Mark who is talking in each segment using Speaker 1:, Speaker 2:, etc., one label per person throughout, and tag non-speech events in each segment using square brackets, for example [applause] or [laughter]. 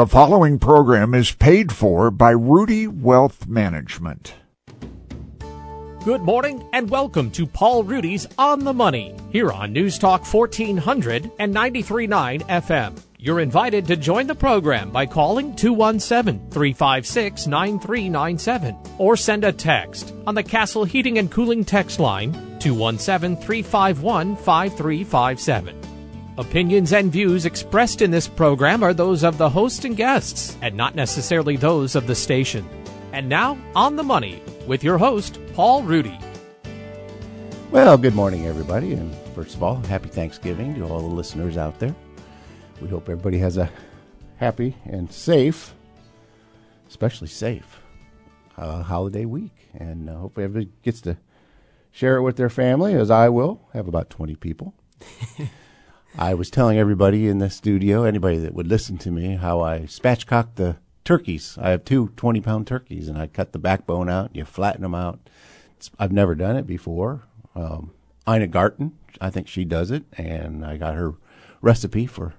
Speaker 1: The following program is paid for by Ruedi Wealth Management.
Speaker 2: Good morning and welcome to Paul Ruedi's On the Money here on News Talk 1400 and 93.9 FM. You're invited to join the program by calling 217 356 9397 or send a text on the Castle Heating and Cooling text line 217 351 5357. Opinions and views expressed in this program are those of the host and guests and not necessarily those of the station. And now, On the Money with your host, Paul Ruedi.
Speaker 3: Well, good morning, everybody. And first of all, happy Thanksgiving to all the listeners out there. We hope everybody has a happy and safe, especially safe, uh, holiday week. And uh, hope everybody gets to share it with their family, as I will. have about 20 people. [laughs] I was telling everybody in the studio, anybody that would listen to me, how I spatchcock the turkeys. I have two 20 pound turkeys, and I cut the backbone out, and you flatten them out. It's, I've never done it before. Um, Ina Garten, I think she does it, and I got her recipe for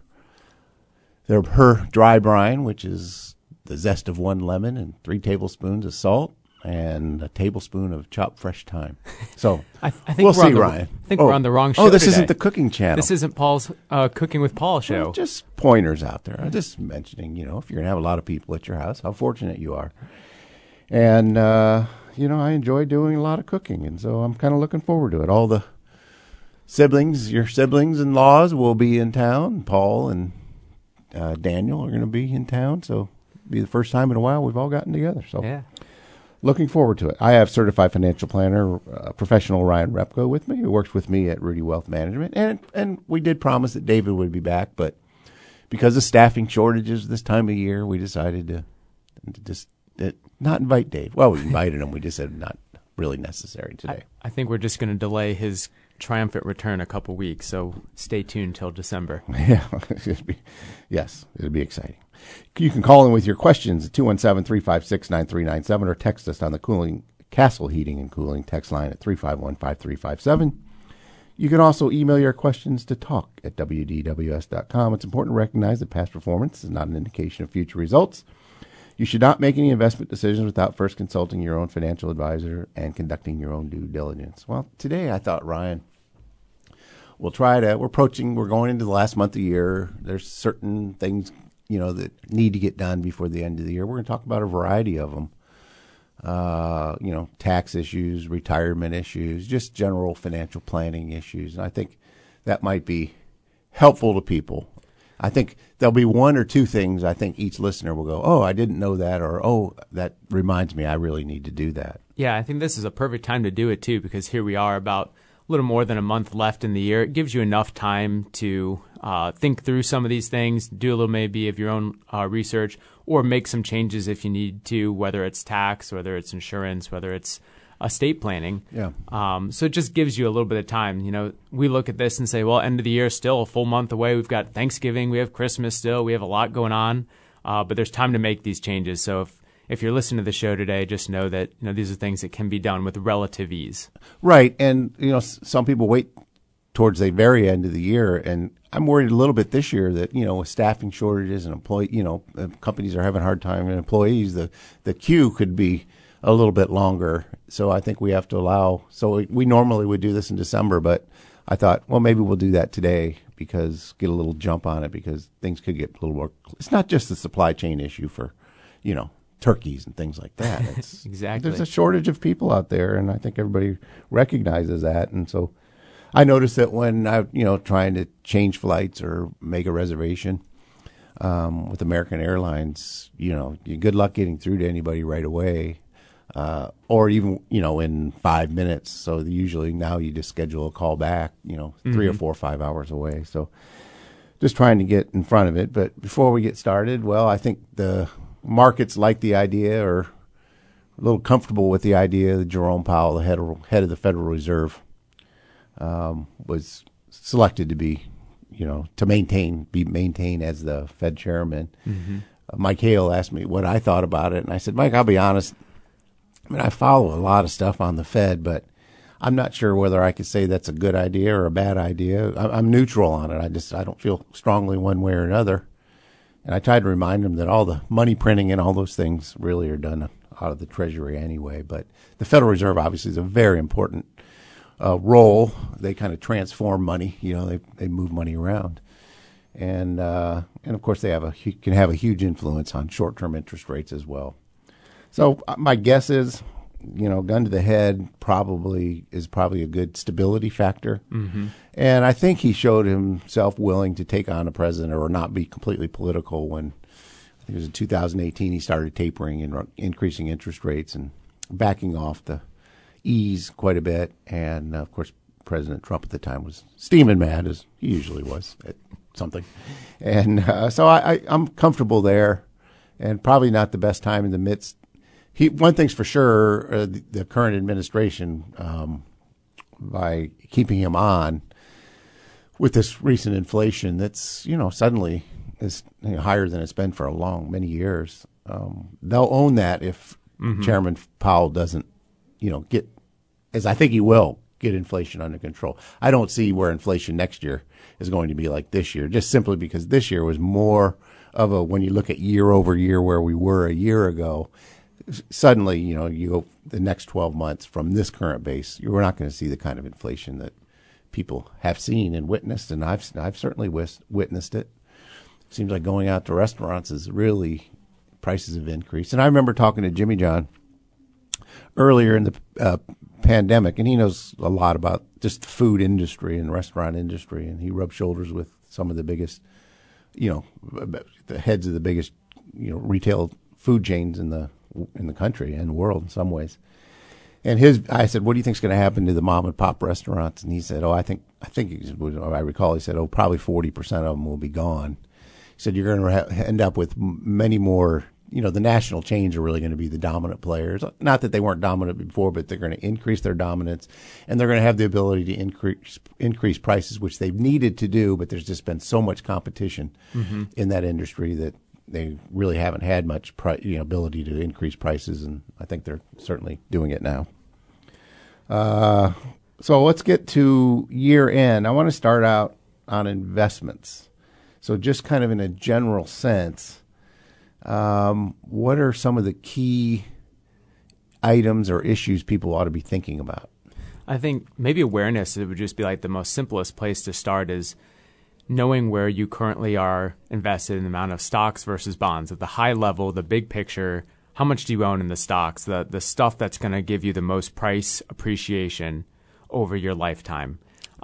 Speaker 3: their, her dry brine, which is the zest of one lemon and three tablespoons of salt and a tablespoon of chopped fresh thyme. So [laughs]
Speaker 4: I, th- I think
Speaker 3: we'll see,
Speaker 4: the,
Speaker 3: Ryan.
Speaker 4: I think
Speaker 3: oh,
Speaker 4: we're on the wrong show.
Speaker 3: Oh, this
Speaker 4: today.
Speaker 3: isn't the cooking channel.
Speaker 4: This isn't Paul's uh, Cooking with Paul show.
Speaker 3: Well, just pointers out there. I'm just mentioning, you know, if you're going to have a lot of people at your house, how fortunate you are. And, uh, you know, I enjoy doing a lot of cooking, and so I'm kind of looking forward to it. All the siblings, your siblings in laws will be in town. Paul and uh, Daniel are going to be in town, so it'll be the first time in a while we've all gotten together. So
Speaker 4: yeah.
Speaker 3: Looking forward to it. I have certified financial planner, uh, professional Ryan Repko with me, who works with me at Ruedi Wealth Management, and and we did promise that David would be back, but because of staffing shortages this time of year, we decided to, to just uh, not invite Dave. Well, we [laughs] invited him. We just said not really necessary today.
Speaker 4: I, I think we're just going to delay his triumphant return a couple weeks, so stay tuned till December. [laughs]
Speaker 3: Yeah, [laughs] yes, it'll be exciting. You can call in with your questions at 217 356 9397 or text us on the cooling Castle Heating and Cooling text line at 351 5357. You can also email your questions to talk at WDWS.com. It's important to recognize that past performance is not an indication of future results. You should not make any investment decisions without first consulting your own financial advisor and conducting your own due diligence. Well, today I thought, Ryan, we'll try to, we're approaching, we're going into the last month of the year. There's certain things, you know, that need to get done before the end of the year. We're going to talk about a variety of them uh, you know, tax issues, retirement issues, just general financial planning issues. And I think that might be helpful to people. I think there'll be one or two things I think each listener will go, "Oh, I didn't know that," or "Oh, that reminds me, I really need to do that."
Speaker 4: Yeah, I think this is a perfect time to do it too, because here we are about a little more than a month left in the year. It gives you enough time to uh, think through some of these things, do a little maybe of your own uh, research, or make some changes if you need to, whether it's tax, whether it's insurance, whether it's estate planning.
Speaker 3: Yeah.
Speaker 4: Um, so it just gives you a little bit of time. You know, we look at this and say, well, end of the year, still a full month away. We've got Thanksgiving, we have Christmas still, we have a lot going on, uh, but there's time to make these changes. So if if you're listening to the show today, just know that you know these are things that can be done with relative ease.
Speaker 3: Right, and you know, s- some people wait towards the very end of the year, and I'm worried a little bit this year that you know with staffing shortages and employee, you know, uh, companies are having a hard time and employees, the the queue could be a little bit longer. So I think we have to allow. So we, we normally would do this in December, but I thought, well, maybe we'll do that today because get a little jump on it because things could get a little more. It's not just the supply chain issue for, you know, turkeys and things like that. [laughs] It's,
Speaker 4: Exactly.
Speaker 3: There's a shortage of people out there, and I think everybody recognizes that. And so, I noticed that when I, you know, trying to change flights or make a reservation um, with American Airlines, you know, you good luck getting through to anybody right away, uh, or even you know in five minutes. So usually now you just schedule a call back, you know, 3 or four or five hours away. So just trying to get in front of it. But before we get started, well, I think the markets like the idea or a little comfortable with the idea that Jerome Powell, the head of, head of the Federal Reserve, um, was selected to be, you know, to maintain be maintained as the Fed chairman. Uh, Mike Hale asked me what I thought about it, and I said, Mike, I'll be honest. I mean, I follow a lot of stuff on the Fed, but I'm not sure whether I could say that's a good idea or a bad idea. I- I'm neutral on it. I just I don't feel strongly one way or another. And I tried to remind him that all the money printing and all those things really are done out of the Treasury anyway. But the Federal Reserve obviously is a very important uh, role. They kind of transform money. You know, they they move money around, and uh, and of course they have a can have a huge influence on short term interest rates as well. So uh, my guess is, you know, gun to the head probably is probably a good stability factor, mm-hmm. and I think he showed himself willing to take on a president or not be completely political when. I think it was in 2018 he started tapering and increasing interest rates and backing off the ease quite a bit. And uh, of course, President Trump at the time was steaming mad, as he usually was at something. And uh, so I, I, I'm comfortable there, and probably not the best time in the midst. He one thing's for sure: uh, the, the, current administration, um, by keeping him on with this recent inflation, that's you know suddenly is you know, higher than it's been for a long many years. Um, they'll own that if mm-hmm. Chairman Powell doesn't you know, get, as I think he will, get inflation under control. I don't see where inflation next year is going to be like this year, just simply because this year was more of a, when you look at year over year where we were a year ago, suddenly, you know, you go the next 12 months from this current base, you're not going to see the kind of inflation that people have seen and witnessed. And I've, I've certainly witnessed it. Seems like going out to restaurants is really prices have increased. And I remember talking to Jimmy John earlier in the uh, pandemic, and he knows a lot about just the food industry and restaurant industry, and he rubbed shoulders with some of the biggest, you know, the heads of the biggest, you know, retail food chains in the in the country and the world in some ways. And his, I said, "What do you think is going to happen to the mom and pop restaurants?" And he said, "Oh, I think, I think, I recall, he said, oh, probably forty percent of them will be gone." He said, "You're going to end up with many more you know, the national chains are really going to be the dominant players. Not that they weren't dominant before, but they're going to increase their dominance, and they're going to have the ability to increase increase prices, which they've needed to do. But there's just been so much competition mm-hmm. in that industry that they really haven't had much pri- you know, ability to increase prices, and I think they're certainly doing it now. Uh, so let's get to year end. I want to start out on investments. So just kind of in a general sense um, what are some of the key items or issues people ought to be thinking about?
Speaker 4: I think maybe awareness it would just be like the most simplest place to start is knowing where you currently are invested in the amount of stocks versus bonds at the high level, the big picture. How much do you own in the stocks? The the stuff that's going to give you the most price appreciation over your lifetime.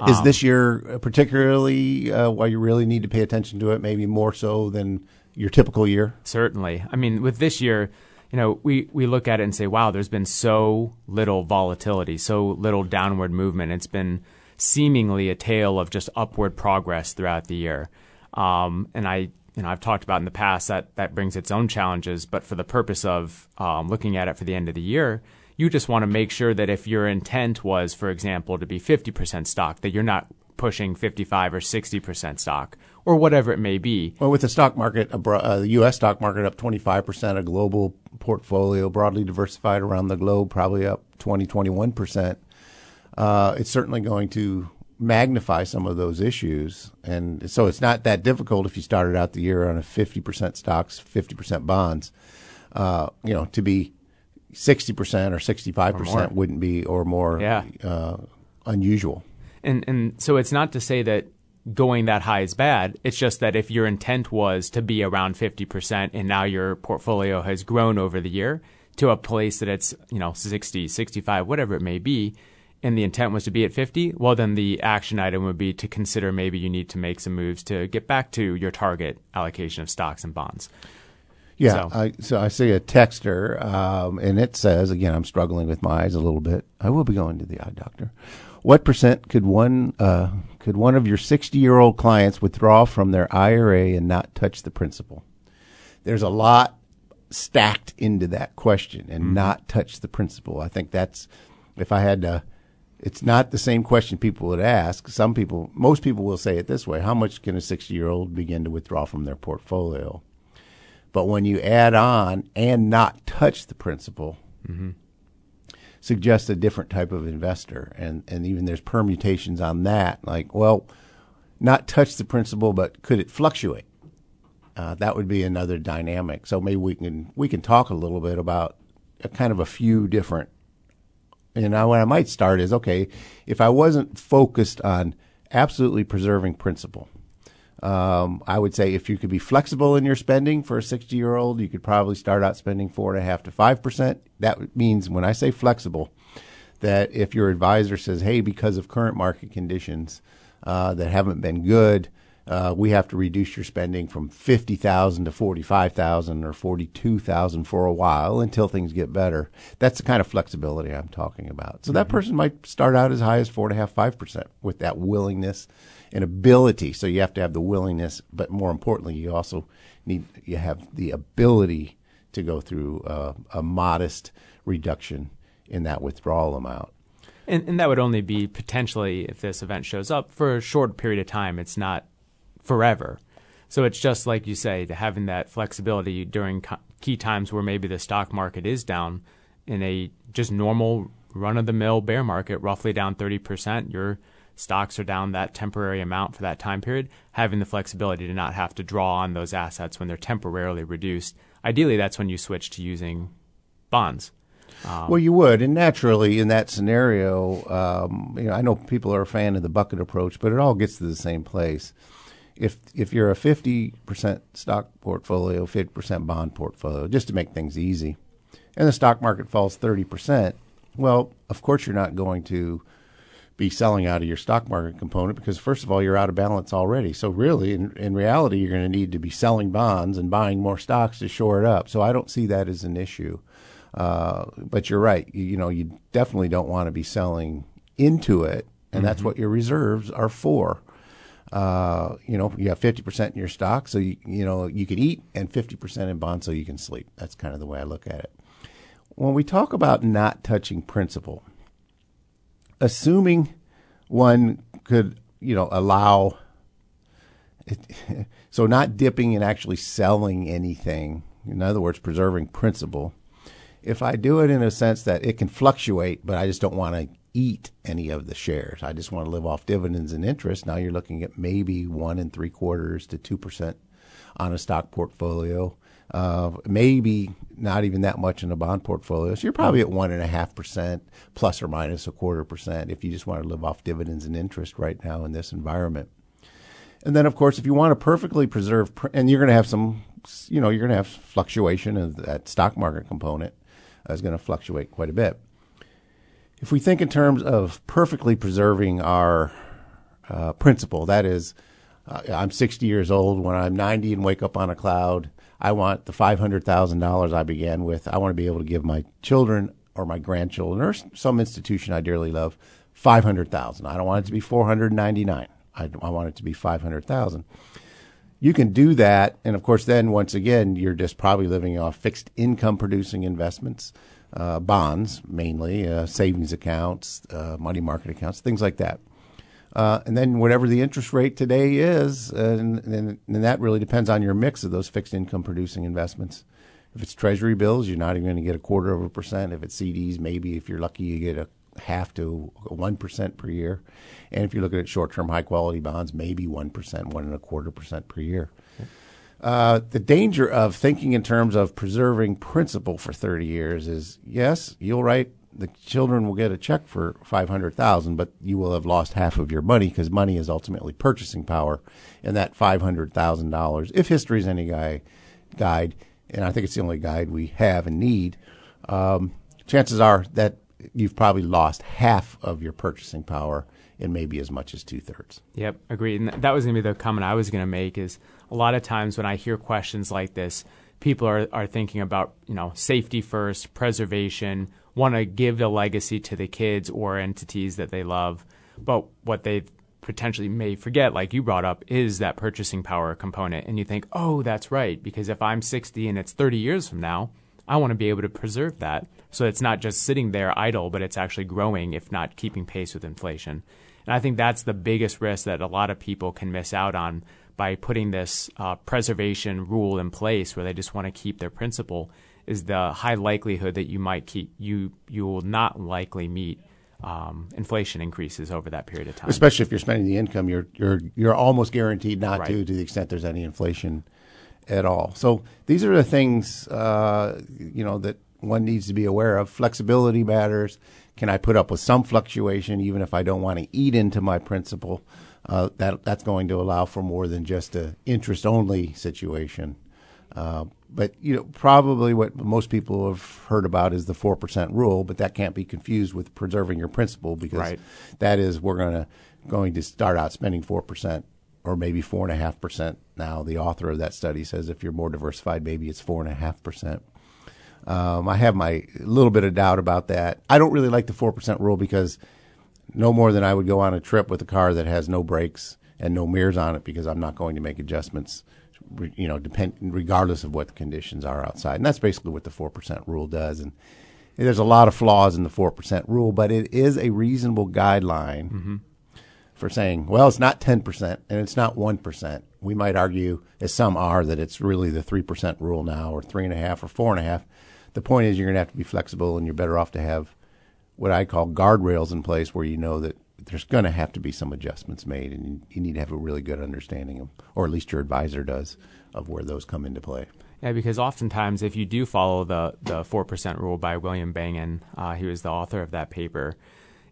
Speaker 3: Is um, this year particularly uh, why you really need to pay attention to it? Maybe more so than your typical year?
Speaker 4: Certainly. I mean, with this year, you know, we, we look at it and say, wow, there's been so little volatility, so little downward movement. It's been seemingly a tale of just upward progress throughout the year. Um, and I, you know, I've talked about in the past that that brings its own challenges, but for the purpose of um, looking at it for the end of the year, you just want to make sure that if your intent was, for example, to be 50% stock, that you're not pushing 55 or 60% stock or whatever it may be.
Speaker 3: Well, with the stock market, uh, the U.S. stock market up 25%, a global portfolio broadly diversified around the globe, probably up 20, 21%, uh, it's certainly going to magnify some of those issues. And so it's not that difficult if you started out the year on a 50% stocks, 50% bonds, uh, you know, to be 60% or 65% or wouldn't be or more yeah. Uh, unusual.
Speaker 4: And and so it's not to say that going that high is bad. It's just that if your intent was to be around 50% and now your portfolio has grown over the year to a place that it's, you know, 60, 65, whatever it may be, and the intent was to be at 50, well, then the action item would be to consider maybe you need to make some moves to get back to your target allocation of stocks and bonds.
Speaker 3: Yeah, so I, so I see a texter, um, and it says again, I'm struggling with my eyes a little bit. I will be going to the eye doctor. What percent could one uh, could one of your 60 year old clients withdraw from their IRA and not touch the principal? There's a lot stacked into that question and mm-hmm. not touch the principal. I think that's if I had to. It's not the same question people would ask. Some people, most people will say it this way: How much can a 60 year old begin to withdraw from their portfolio? But when you add on and not touch the principal, mm-hmm suggests a different type of investor. And, and even there's permutations on that. Like, well, not touch the principal, but could it fluctuate? Uh, that would be another dynamic. So maybe we can we can talk a little bit about a kind of a few different. And I, what I might start is okay, if I wasn't focused on absolutely preserving principal, um, I would say if you could be flexible in your spending for a 60 year old, you could probably start out spending four and a half to five percent. That means when I say flexible, that if your advisor says, "Hey, because of current market conditions uh, that haven't been good, uh, we have to reduce your spending from fifty thousand to forty-five thousand or forty-two thousand for a while until things get better," that's the kind of flexibility I'm talking about. So mm-hmm. that person might start out as high as four and a half, five percent with that willingness and ability. So you have to have the willingness, but more importantly, you also need you have the ability to go through uh, a modest reduction in that withdrawal amount.
Speaker 4: And, and that would only be potentially if this event shows up for a short period of time. It's not forever. So it's just like you say, to having that flexibility during key times where maybe the stock market is down in a just normal run of the mill bear market, roughly down 30%. Your stocks are down that temporary amount for that time period, having the flexibility to not have to draw on those assets when they're temporarily reduced. Ideally, that's when you switch to using bonds.
Speaker 3: Um, well, you would, and naturally in that scenario, um, you know, I know people are a fan of the bucket approach, but it all gets to the same place. If if you're a fifty percent stock portfolio, fifty percent bond portfolio, just to make things easy, and the stock market falls thirty percent, well, of course you're not going to be selling out of your stock market component because first of all you're out of balance already. So really in, in reality you're going to need to be selling bonds and buying more stocks to shore it up. So i don't see that as an issue. Uh, but you're right. You, you, know you definitely don't want to be selling into it and mm-hmm. that's what your reserves are for. Uh, you know you have 50% in your stock so you, you know you can eat and 50% in bonds so you can sleep. That's kind of the way i look at it. When we talk about not touching principal assuming one could, you know, allow. It, [laughs] so not dipping and actually selling anything. In other words, preserving principal. If I do it in a sense that it can fluctuate, but I just don't want to eat any of the shares. I just want to live off dividends and interest. Now you're looking at maybe one and three quarters to two percent on a stock portfolio uh, maybe not even that much in a bond portfolio. So you're probably at one and a half percent, plus or minus a quarter percent, if you just want to live off dividends and interest right now in this environment. And then, of course, if you want to perfectly preserve, and you're going to have some, you know, you're going to have fluctuation of that stock market component uh, is going to fluctuate quite a bit. If we think in terms of perfectly preserving our uh, principal, that is, uh, I'm 60 years old when I'm 90 and wake up on a cloud I want the five hundred thousand dollars I began with. I want to be able to give my children or my grandchildren or some institution I dearly love five hundred thousand. I don't want it to be four hundred ninety nine. I, I want it to be five hundred thousand. You can do that, and of course, then once again, you're just probably living off fixed income producing investments, uh, bonds mainly, uh, savings accounts, uh, money market accounts, things like that. Uh, and then whatever the interest rate today is, and, and, and, that really depends on your mix of those fixed income producing investments. If it's Treasury bills, you're not even going to get a quarter of a percent. If it's CDs, maybe if you're lucky, you get a half to one percent per year. And if you're looking at short-term, high-quality bonds, maybe one percent, one and a quarter percent per year. Uh, the danger of thinking in terms of preserving principal for 30 years is yes, you'll write the children will get a check for 500,000 but you will have lost half of your money because money is ultimately purchasing power and that $500,000 if history is any guy, guide and I think it's the only guide we have and need um, chances are that you've probably lost half of your purchasing power and maybe as much as two thirds.
Speaker 4: Yep, agreed. And that was going to be the comment I was going to make. Is a lot of times when I hear questions like this, people are are thinking about you know safety first, preservation, want to give the legacy to the kids or entities that they love. But what they potentially may forget, like you brought up, is that purchasing power component. And you think, oh, that's right, because if I'm 60 and it's 30 years from now, I want to be able to preserve that. So it's not just sitting there idle, but it's actually growing, if not keeping pace with inflation. And I think that's the biggest risk that a lot of people can miss out on by putting this uh, preservation rule in place where they just want to keep their principal is the high likelihood that you might keep you you will not likely meet um, inflation increases over that period of time.
Speaker 3: Especially if you're spending the income, you're you're you're almost guaranteed not right. to, to the extent there's any inflation at all. So these are the things uh, you know that one needs to be aware of. Flexibility matters. Can I put up with some fluctuation even if I don't want to eat into my principal? Uh, that that's going to allow for more than just a interest only situation. Uh, but you know, probably what most people have heard about is the four percent rule, but that can't be confused with preserving your principal because
Speaker 4: Right.
Speaker 3: that is we're going to going to start out spending four percent or maybe four and a half percent. Now, the author of that study says if you're more diversified, maybe it's four and a half percent. Um, I have my little bit of doubt about that. I don't really like the four percent rule because no more than I would go on a trip with a car that has no brakes and no mirrors on it because I'm not going to make adjustments, you know, depend regardless of what the conditions are outside. And that's basically what the four percent rule does. And there's a lot of flaws in the four percent rule, but it is a reasonable guideline mm-hmm. for saying, well, it's not ten percent and it's not one percent. We might argue, as some are, that it's really the three percent rule now, or three and a half, or four and a half. The point is, you're going to have to be flexible, and you're better off to have what I call guardrails in place where you know that there's going to have to be some adjustments made, and you, you need to have a really good understanding of, or at least your advisor does, of where those come into play.
Speaker 4: Yeah, because oftentimes, if you do follow the the four percent rule by William Bengen, uh, he was the author of that paper.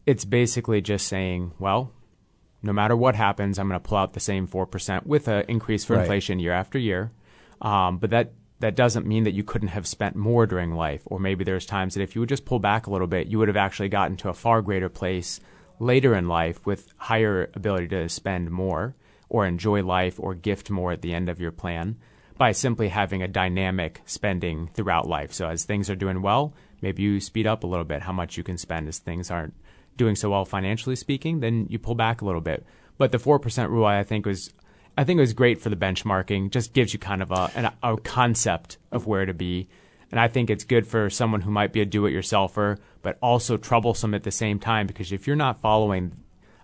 Speaker 4: It's basically just saying, well, no matter what happens, I'm going to pull out the same four percent with an increase for
Speaker 3: Right.
Speaker 4: inflation year after year. Um, but that that doesn't mean that you couldn't have spent more during life, or maybe there's times that if you would just pull back a little bit, you would have actually gotten to a far greater place later in life with higher ability to spend more, or enjoy life, or gift more at the end of your plan by simply having a dynamic spending throughout life. So as things are doing well, maybe you speed up a little bit how much you can spend. As things aren't doing so well financially speaking, then you pull back a little bit. But the four percent rule, I think, was I think it was great for the benchmarking. Just gives you kind of a an, a concept of where to be. And I think it's good for someone who might be a do-it-yourselfer, but also troublesome at the same time because if you're not following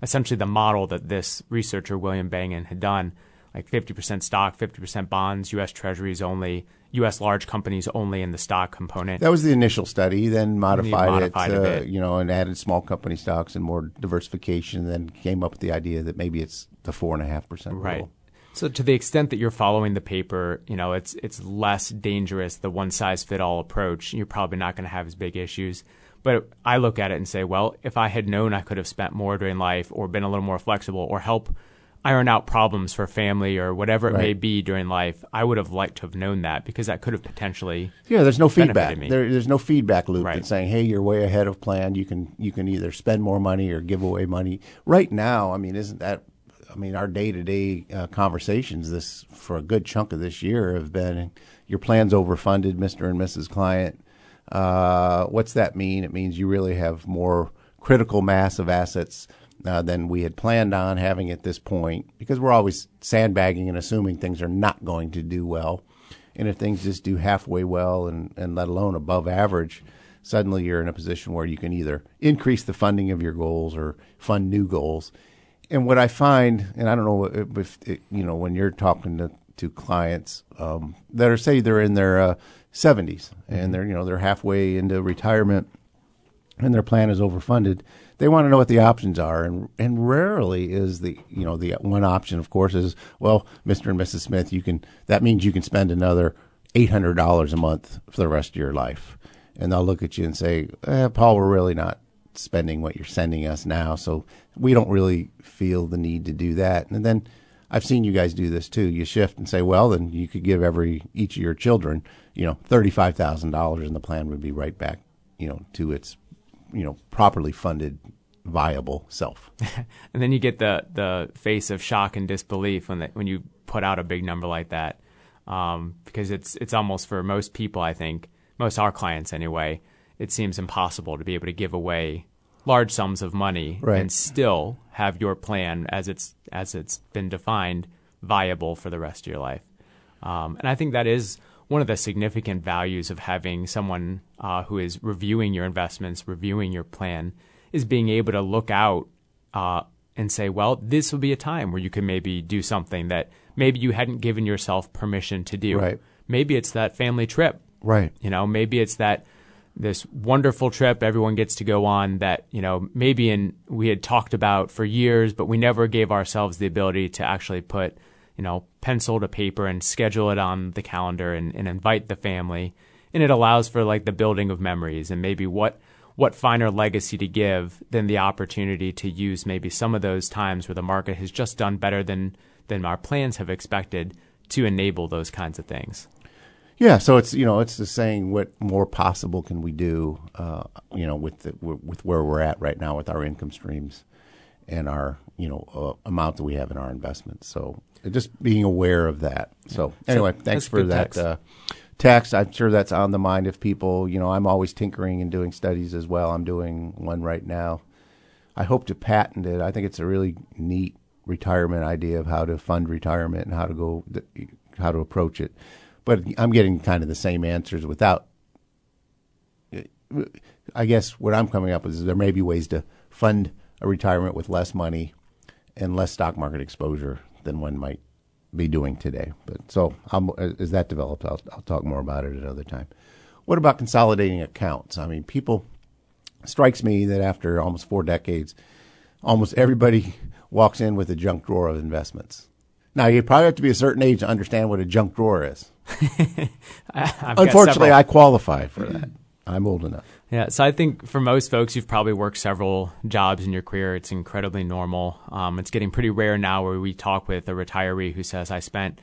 Speaker 4: essentially the model that this researcher William Bengen had done, like 50% stock, 50% bonds, U.S. Treasuries only, U.S. large companies only in the stock component.
Speaker 3: That was the initial study, then modified,
Speaker 4: modified
Speaker 3: it, uh,
Speaker 4: bit.
Speaker 3: you know, and added small company stocks and more diversification, then came up with the idea that maybe it's the four and a half percent rule.
Speaker 4: Right. So to the extent that you're following the paper, you know, it's it's less dangerous the one size fit all approach. You're probably not going to have as big issues. But I look at it and say, well, if I had known I could have spent more during life or been a little more flexible or help iron out problems for family or whatever it may be during life, I would have liked to have known that because that could have potentially
Speaker 3: Yeah, there's no feedback.
Speaker 4: me.
Speaker 3: There, there's no feedback loop
Speaker 4: Right.
Speaker 3: that's saying, "Hey, you're way ahead of plan. You can you can either spend more money or give away money." Right now, I mean, isn't that? I mean, our day to day conversations this for a good chunk of this year have been, "Your plan's overfunded, Mister and Mrs. Client." Uh, what's that mean? It means you really have more critical mass of assets uh, than we had planned on having at this point because we're always sandbagging and assuming things are not going to do well. And if things just do halfway well and, and let alone above average, suddenly you're in a position where you can either increase the funding of your goals or fund new goals. And what I find, and I don't know if, it, you know, when you're talking to, to clients um, that are say they're in their uh, 70s and they're you know they're halfway into retirement and their plan is overfunded, they want to know what the options are, and and rarely is the you know the one option, of course, is well, Mister and Mrs. Smith, you can that means you can spend another eight hundred dollars a month for the rest of your life, and they'll look at you and say, eh, Paul, we're really not spending what you're sending us now, so we don't really feel the need to do that, and then. I've seen you guys do this too. You shift and say, well, then you could give every each of your children, you know, thirty five thousand dollars, and the plan would be right back, you know, to its you know properly funded viable self [laughs]
Speaker 4: and then you get the the face of shock and disbelief when that when you put out a big number like that, um, because it's it's almost for most people, I think, most our clients anyway, it seems impossible to be able to give away large sums of money
Speaker 3: Right.
Speaker 4: and still have your plan as it's as it's been defined viable for the rest of your life. Um, and I think that is one of the significant values of having someone uh, who is reviewing your investments, reviewing your plan, is being able to look out uh, and say, well, this will be a time where you can maybe do something that maybe you hadn't given yourself permission to do.
Speaker 3: Right.
Speaker 4: Maybe it's that family trip.
Speaker 3: right
Speaker 4: You know, maybe it's that this wonderful trip everyone gets to go on that, you know, maybe in we had talked about for years, but we never gave ourselves the ability to actually put, you know, pencil to paper and schedule it on the calendar and, and invite the family. And it allows for like the building of memories and maybe what what finer legacy to give than the opportunity to use maybe some of those times where the market has just done better than than our plans have expected to enable those kinds of things.
Speaker 3: Yeah, so it's you know it's the saying what more possible can we do uh, you know with the, with where we're at right now with our income streams and our you know uh, amount that we have in our investments. So just being aware of that. So anyway,
Speaker 4: So
Speaker 3: thanks for that
Speaker 4: text.
Speaker 3: uh, text. I'm sure that's on the mind of people. You know, I'm always tinkering and doing studies as well. I'm doing one right now. I hope to patent it. I think it's a really neat retirement idea of how to fund retirement and how to go how to approach it. But I'm getting kind of the same answers without I guess what I'm coming up with is there may be ways to fund a retirement with less money and less stock market exposure than one might be doing today. But so I'm, as that develops, I'll, I'll talk more about it at another time. What about consolidating accounts? I mean, people strikes me that after almost four decades, almost everybody walks in with a junk drawer of investments. Now, you probably have to be a certain age to understand what a junk drawer is. [laughs] Unfortunately. I qualify for that. I'm old enough.
Speaker 4: Yeah, so I think for most folks, you've probably worked several jobs in your career. It's incredibly normal. Um, it's getting pretty rare now where we talk with a retiree who says, I spent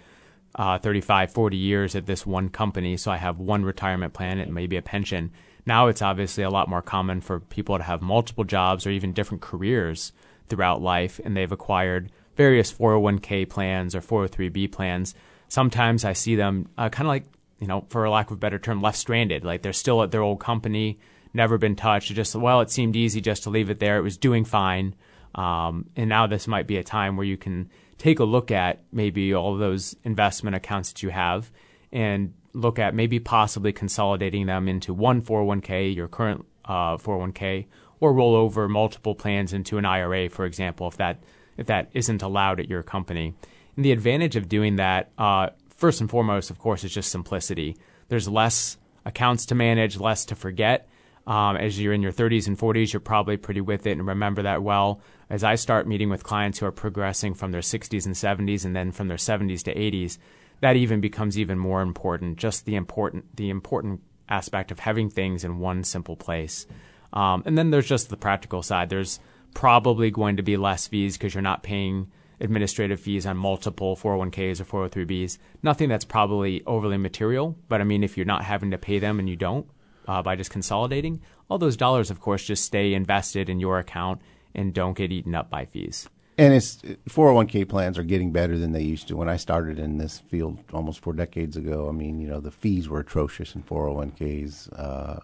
Speaker 4: uh, 35, 40 years at this one company, so I have one retirement plan and maybe a pension. Now it's obviously a lot more common for people to have multiple jobs or even different careers throughout life, and they've acquired various 401k plans or 403b plans. Sometimes I see them uh, kind of like, you know, for lack of a better term, left stranded. Like they're still at their old company, never been touched. Just, well, it seemed easy just to leave it there. It was doing fine. Um, and now this might be a time where you can take a look at maybe all those investment accounts that you have and look at maybe possibly consolidating them into one 401k, your current uh, 401k, or roll over multiple plans into an IRA, for example, if that if that isn't allowed at your company. And the advantage of doing that, uh, first and foremost, of course, is just simplicity. There's less accounts to manage, less to forget. Um, as you're in your 30s and 40s, you're probably pretty with it and remember that well. As I start meeting with clients who are progressing from their 60s and 70s and then from their 70s to 80s, that even becomes even more important. Just the important the important aspect of having things in one simple place. Um, and then there's just the practical side. There's probably going to be less fees because you're not paying administrative fees on multiple 401ks or 403bs. Nothing that's probably overly material, but I mean, if you're not having to pay them and you don't uh, by just consolidating, all those dollars, of course, just stay invested in your account and don't get eaten up by fees.
Speaker 3: And it's 401k plans are getting better than they used to. When I started in this field almost four decades ago, I mean, you know, the fees were atrocious in 401ks, uh,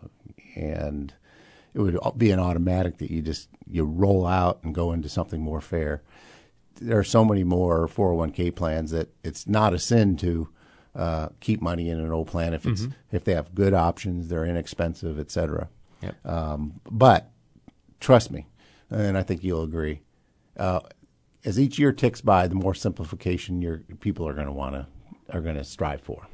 Speaker 3: and it would be an automatic that you just you roll out and go into something more fair. There are so many more 401k plans that it's not a sin to uh, keep money in an old plan if it's if they have good options, they're inexpensive, et cetera.
Speaker 4: Yep.
Speaker 3: Um, but trust me, and I think you'll agree. Uh, as each year ticks by, the more simplification your people are going to want to are going to strive for.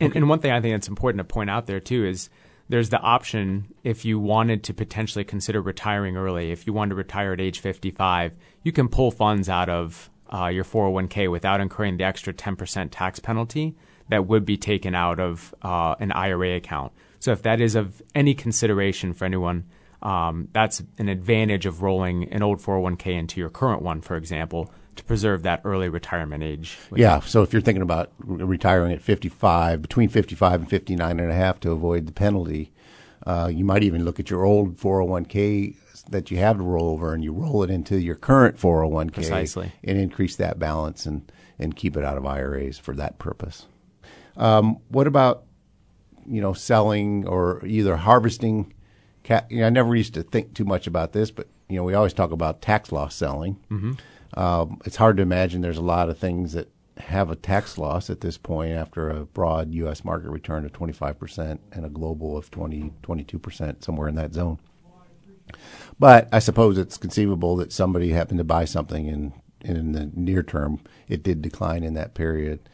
Speaker 4: And, and one thing I think that's important to point out there too is there's the option if you wanted to potentially consider retiring early. If you wanted to retire at age 55, you can pull funds out of uh, your 401k without incurring the extra 10% tax penalty that would be taken out of uh, an IRA account. So if that is of any consideration for anyone, um, that's an advantage of rolling an old 401k into your current one, for example, to preserve that early retirement age.
Speaker 3: Yeah. So if you're thinking about retiring at 55, between 55 and 59 and a half to avoid the penalty, uh, you might even look at your old 401k that you have to roll over and you roll it into your current 401k
Speaker 4: Precisely.
Speaker 3: and increase that balance and, and keep it out of IRAs for that purpose. Um, what about, you know, selling or either harvesting? Ca- you know, I never used to think too much about this, but, you know, we always talk about tax loss selling. Um, it's hard to imagine there's a lot of things that have a tax loss at this point after a broad U.S. market return of 25% and a global of 20, 22%, somewhere in that zone. But I suppose it's conceivable that somebody happened to buy something and, in the near term it did decline in that period.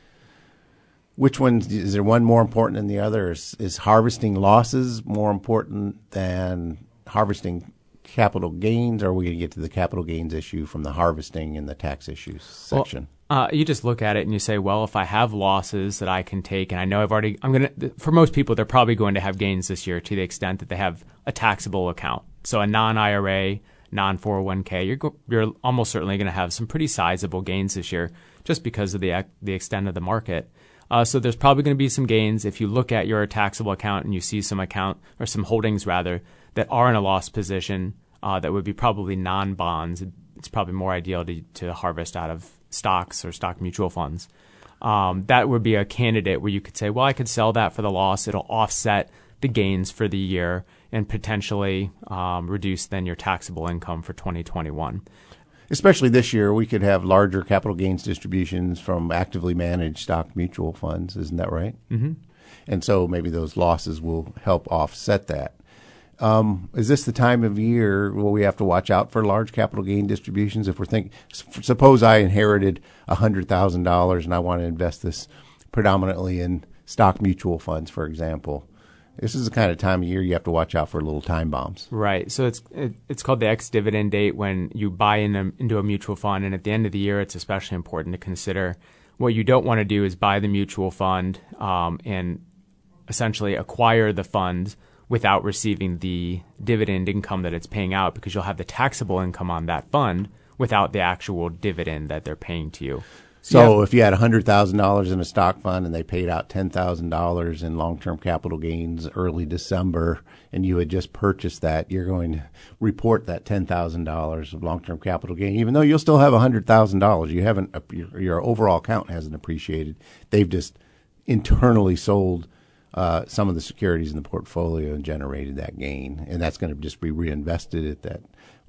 Speaker 3: Which one is there one more important than the other? Is, is harvesting losses more important than harvesting capital gains? Or are we going to get to the capital gains issue from the harvesting and the tax issues
Speaker 4: Well,
Speaker 3: section?
Speaker 4: Uh, you just look at it and you say, well, if I have losses that I can take, and I know I've already, I'm going to, for most people, they're probably going to have gains this year to the extent that they have a taxable account. So a non IRA, non 401k, you're, you're almost certainly going to have some pretty sizable gains this year just because of the, the extent of the market. Uh, so there's probably going to be some gains if you look at your taxable account and you see some account or some holdings rather that are in a loss position uh, that would be probably non bonds. It's probably more ideal to, to harvest out of stocks or stock mutual funds. Um, that would be a candidate where you could say, well, I could sell that for the loss. It'll offset the gains for the year and potentially um, reduce then your taxable income for 2021.
Speaker 3: Especially this year, we could have larger capital gains distributions from actively managed stock mutual funds. Isn't that right?
Speaker 4: Mm-hmm.
Speaker 3: And so maybe those losses will help offset that. Um, is this the time of year where we have to watch out for large capital gain distributions? If we're thinking, suppose I inherited hundred thousand dollars and I want to invest this predominantly in stock mutual funds, for example. This is the kind of time of year you have to watch out for little time bombs.
Speaker 4: Right. So it's it, it's called the ex dividend date when you buy in a, into a mutual fund, and at the end of the year, it's especially important to consider what you don't want to do is buy the mutual fund um, and essentially acquire the fund without receiving the dividend income that it's paying out because you'll have the taxable income on that fund without the actual dividend that they're paying to you.
Speaker 3: So yeah. if you had $100,000 in a stock fund and they paid out $10,000 in long-term capital gains early December and you had just purchased that, you're going to report that $10,000 of long-term capital gain even though you'll still have $100,000. You haven't your, your overall account hasn't appreciated. They've just internally sold uh, some of the securities in the portfolio and generated that gain, and that's going to just be reinvested at that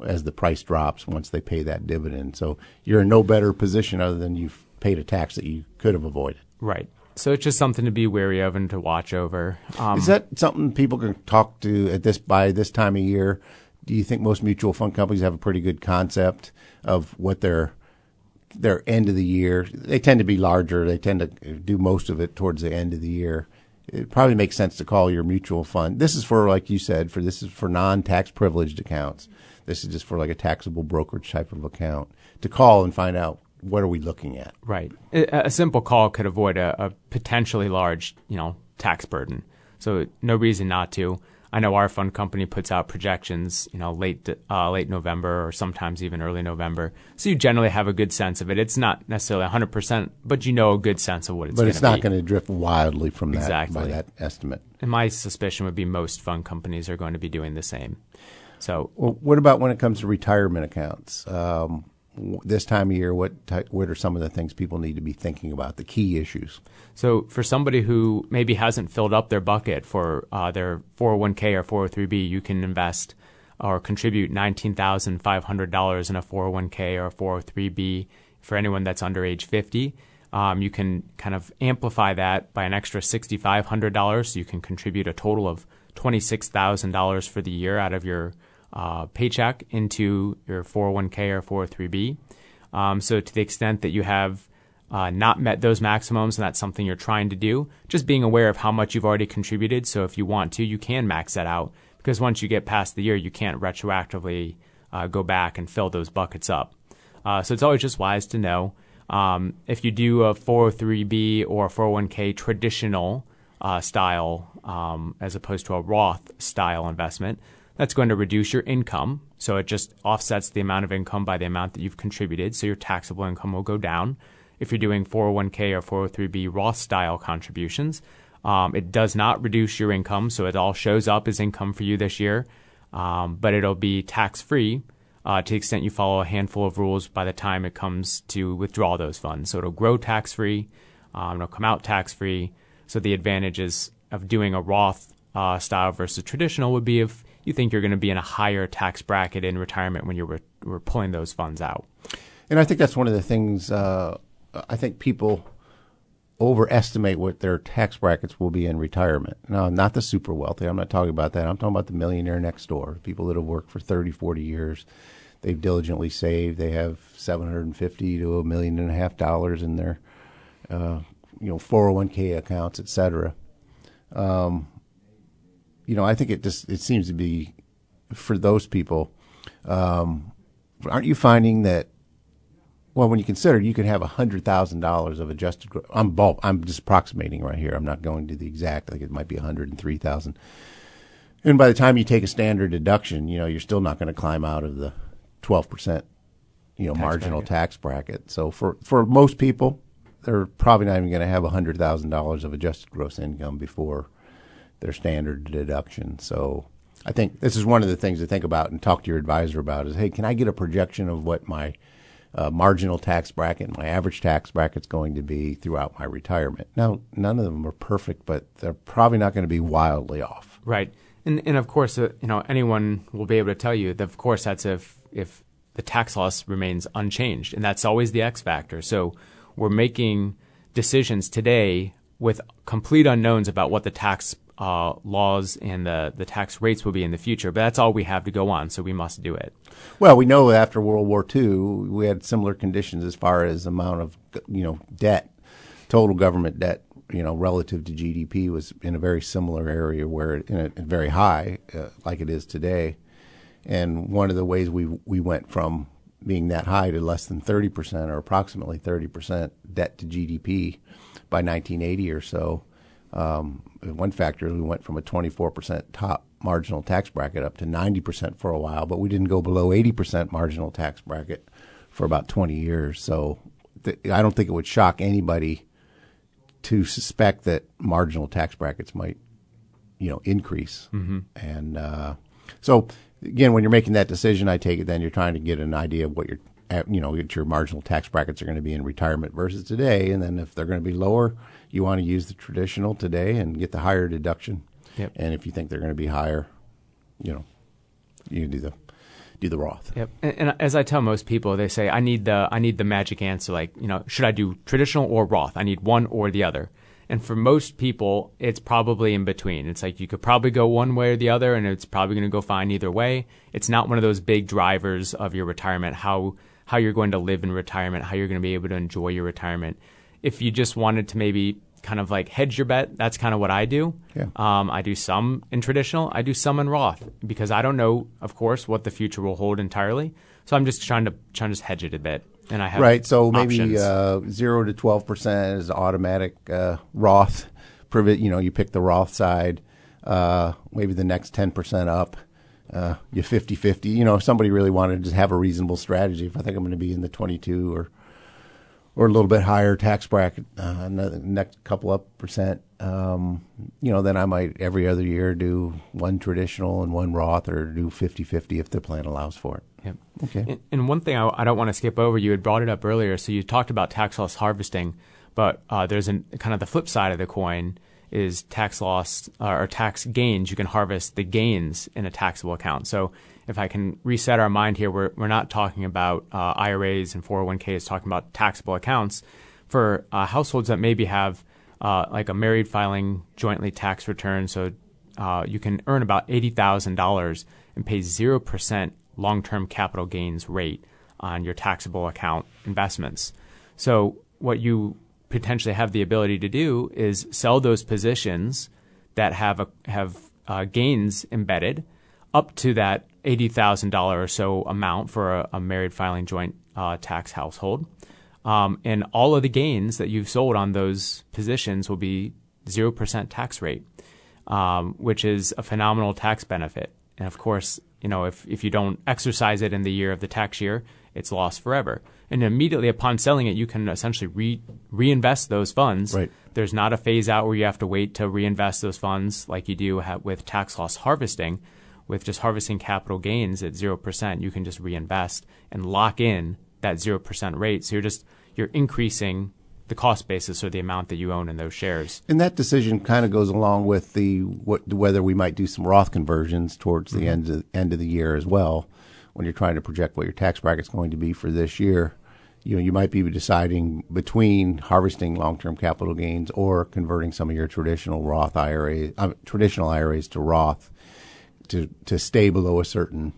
Speaker 3: as the price drops once they pay that dividend. So you're in no better position other than you've paid a tax that you could have avoided.
Speaker 4: Right. So it's just something to be wary of and to watch over.
Speaker 3: Um, Is that something people can talk to at this by this time of year? Do you think most mutual fund companies have a pretty good concept of what their their end of the year? They tend to be larger. They tend to do most of it towards the end of the year it probably makes sense to call your mutual fund. This is for, like you said, for this is for non-tax privileged accounts. This is just for like a taxable brokerage type of account to call and find out what are we looking at.
Speaker 4: Right. A, simple call could avoid a, a potentially large, you know, tax burden. So no reason not to. I know our fund company puts out projections, you know, late uh, late November or sometimes even early November. So you generally have a good sense of it. It's not necessarily 100%, but you know a good sense of what it's
Speaker 3: But it's not
Speaker 4: going
Speaker 3: to drift wildly from that exactly. by that estimate.
Speaker 4: And my suspicion would be most fund companies are going to be doing the same. So,
Speaker 3: well, what about when it comes to retirement accounts? Um, this time of year, what what are some of the things people need to be thinking about? The key issues.
Speaker 4: So, for somebody who maybe hasn't filled up their bucket for uh, their 401k or 403b, you can invest or contribute $19,500 in a 401k or 403b for anyone that's under age 50. Um, you can kind of amplify that by an extra $6,500. So you can contribute a total of $26,000 for the year out of your uh, paycheck into your 401k or 403b. Um, so to the extent that you have uh, not met those maximums and that's something you're trying to do, just being aware of how much you've already contributed. So if you want to, you can max that out because once you get past the year, you can't retroactively uh, go back and fill those buckets up. Uh, so it's always just wise to know. Um, if you do a 403b or 401k traditional uh, style um, as opposed to a Roth style investment, that's going to reduce your income. So it just offsets the amount of income by the amount that you've contributed. So your taxable income will go down. If you're doing 401k or 403b Roth style contributions, um, it does not reduce your income. So it all shows up as income for you this year, um, but it'll be tax free. Uh, to the extent you follow a handful of rules by the time it comes to withdraw those funds. So it'll grow tax free, um, it'll come out tax free. So the advantages of doing a Roth uh, style versus traditional would be if you think you're going to be in a higher tax bracket in retirement when you're re- we're pulling those funds out.
Speaker 3: And I think that's one of the things. Uh, I think people overestimate what their tax brackets will be in retirement. Now, not the super wealthy. I'm not talking about that. I'm talking about the millionaire next door, people that have worked for 30, 40 years. They've diligently saved. They have 750 to a million and a half dollars in their, uh, you know, 401k accounts, et cetera. Um, you know, I think it just it seems to be for those people. Um, aren't you finding that well, when you consider you could have hundred thousand dollars of adjusted. I'm bulk. I'm just approximating right here. I'm not going to the exact. I think it might be one hundred and three thousand. And by the time you take a standard deduction, you know you're still not going to climb out of the twelve percent, you know, marginal
Speaker 4: bracket.
Speaker 3: tax bracket. So for for most people, they're probably not even going to have hundred thousand dollars of adjusted gross income before their standard deduction. So I think this is one of the things to think about and talk to your advisor about is, hey, can I get a projection of what my uh, marginal tax bracket, my average tax bracket is going to be throughout my retirement? Now, none of them are perfect, but they're probably not going to be wildly off.
Speaker 4: Right. And and of course, uh, you know, anyone will be able to tell you that of course that's if if the tax loss remains unchanged, and that's always the X factor. So we're making decisions today with complete unknowns about what the tax uh, laws and the the tax rates will be in the future. But that's all we have to go on, so we must do it.
Speaker 3: Well, we know after World War II, we had similar conditions as far as amount of you know debt, total government debt, you know, relative to GDP was in a very similar area where it, in a, very high, uh, like it is today. And one of the ways we we went from being that high to less than thirty percent or approximately thirty percent debt to GDP by 1980 or so. Um, one factor is we went from a 24% top marginal tax bracket up to 90% for a while, but we didn't go below 80% marginal tax bracket for about 20 years. So th- I don't think it would shock anybody to suspect that marginal tax brackets might, you know, increase. Mm-hmm. And uh, so again, when you're making that decision, I take it then you're trying to get an idea of what your you know what your marginal tax brackets are going to be in retirement versus today, and then if they're going to be lower, you want to use the traditional today and get the higher deduction.
Speaker 4: Yep.
Speaker 3: And if you think they're going to be higher, you know, you can do the do the Roth.
Speaker 4: Yep. And, and as I tell most people, they say I need the I need the magic answer. Like you know, should I do traditional or Roth? I need one or the other. And for most people, it's probably in between. It's like you could probably go one way or the other, and it's probably going to go fine either way. It's not one of those big drivers of your retirement. How how you're going to live in retirement, how you're going to be able to enjoy your retirement. If you just wanted to maybe kind of like hedge your bet, that's kind of what I do.
Speaker 3: Yeah.
Speaker 4: Um, I do some in traditional, I do some in Roth because I don't know, of course, what the future will hold entirely. So I'm just trying to trying to just hedge it a bit, and I have
Speaker 3: right. So maybe uh, zero to twelve percent is automatic uh, Roth. You know, you pick the Roth side. Uh, maybe the next ten percent up. Uh, you 50-50. You know, if somebody really wanted to just have a reasonable strategy, if I think I'm going to be in the 22 or or a little bit higher tax bracket, uh, next couple up percent, um, you know, then I might every other year do one traditional and one Roth or do 50-50 if the plan allows for it.
Speaker 4: Yep.
Speaker 3: Okay.
Speaker 4: And, and one thing I, I don't want to skip over, you had brought it up earlier. So you talked about tax loss harvesting, but uh, there's an, kind of the flip side of the coin is tax loss uh, or tax gains. You can harvest the gains in a taxable account. So if I can reset our mind here, we're, we're not talking about uh, IRAs and 401ks, talking about taxable accounts for uh, households that maybe have uh, like a married filing jointly tax return. So uh, you can earn about $80,000 and pay 0% long term capital gains rate on your taxable account investments. So what you potentially have the ability to do is sell those positions that have a, have uh, gains embedded up to that eighty thousand dollar or so amount for a, a married filing joint uh, tax household, um, and all of the gains that you've sold on those positions will be zero percent tax rate, um, which is a phenomenal tax benefit. And of course, you know if if you don't exercise it in the year of the tax year, it's lost forever. And immediately upon selling it, you can essentially re- reinvest those funds.
Speaker 3: Right.
Speaker 4: There's not a phase out where you have to wait to reinvest those funds like you do ha- with tax loss harvesting. With just harvesting capital gains at 0%, you can just reinvest and lock in that 0% rate. So you're just you're increasing the cost basis or the amount that you own in those shares.
Speaker 3: And that decision kind of goes along with the what, whether we might do some Roth conversions towards the mm-hmm. end of, end of the year as well. When you're trying to project what your tax bracket's going to be for this year, you know you might be deciding between harvesting long-term capital gains or converting some of your traditional Roth IRA uh, traditional IRAs to Roth to to stay below a certain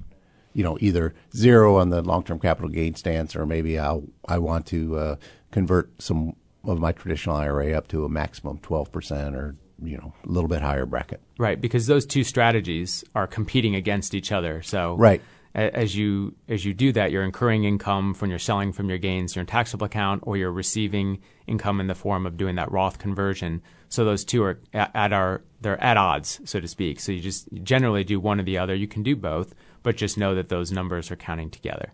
Speaker 3: you know either zero on the long-term capital gain stance or maybe I I want to uh, convert some of my traditional IRA up to a maximum 12% or you know a little bit higher bracket.
Speaker 4: Right, because those two strategies are competing against each other. So
Speaker 3: Right.
Speaker 4: As you as you do that, you're incurring income from your selling from your gains, in your taxable account, or you're receiving income in the form of doing that Roth conversion. So those two are at our they're at odds, so to speak. So you just generally do one or the other. You can do both, but just know that those numbers are counting together.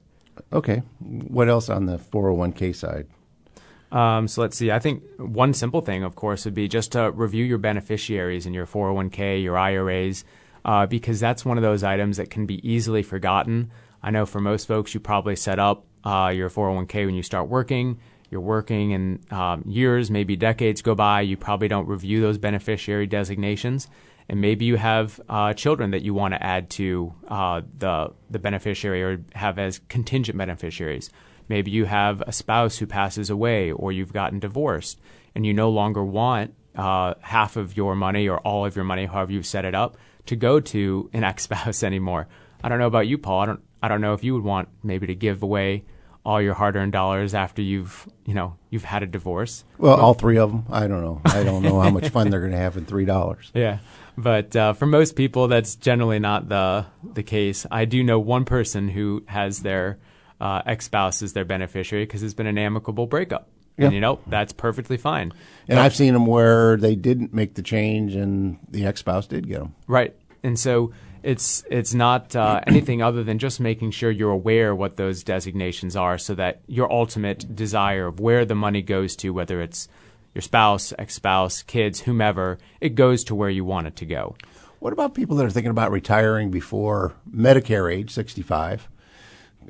Speaker 3: Okay. What else on the 401k side?
Speaker 4: Um, so let's see. I think one simple thing, of course, would be just to review your beneficiaries in your 401k, your IRAs, uh, because that's one of those items that can be easily forgotten. I know for most folks, you probably set up uh, your 401k when you start working. You're working and um, years, maybe decades go by. You probably don't review those beneficiary designations. And maybe you have uh, children that you want to add to uh, the, the beneficiary or have as contingent beneficiaries. Maybe you have a spouse who passes away or you've gotten divorced and you no longer want uh, half of your money or all of your money, however you've set it up, to go to an [laughs] ex spouse anymore. I don't know about you, Paul. I don't, I don't know if you would want maybe to give away all your hard-earned dollars after you've you know you've had a divorce.
Speaker 3: Well, all three of them. I don't know. I don't know how much fun they're going to have in three dollars. [laughs]
Speaker 4: Yeah, but uh, for most people, that's generally not the the case. I do know one person who has their uh, ex spouse as their beneficiary because it's been an amicable breakup. Yeah. And you know that's perfectly fine.
Speaker 3: And but, I've seen them where they didn't make the change, and the ex spouse did get them.
Speaker 4: Right, and so it's it's not uh, [clears throat] anything other than just making sure you're aware what those designations are, so that your ultimate desire of where the money goes to, whether it's your spouse, ex-spouse, kids, whomever, it goes to where you want it to go.
Speaker 3: What about people that are thinking about retiring before Medicare age, 65?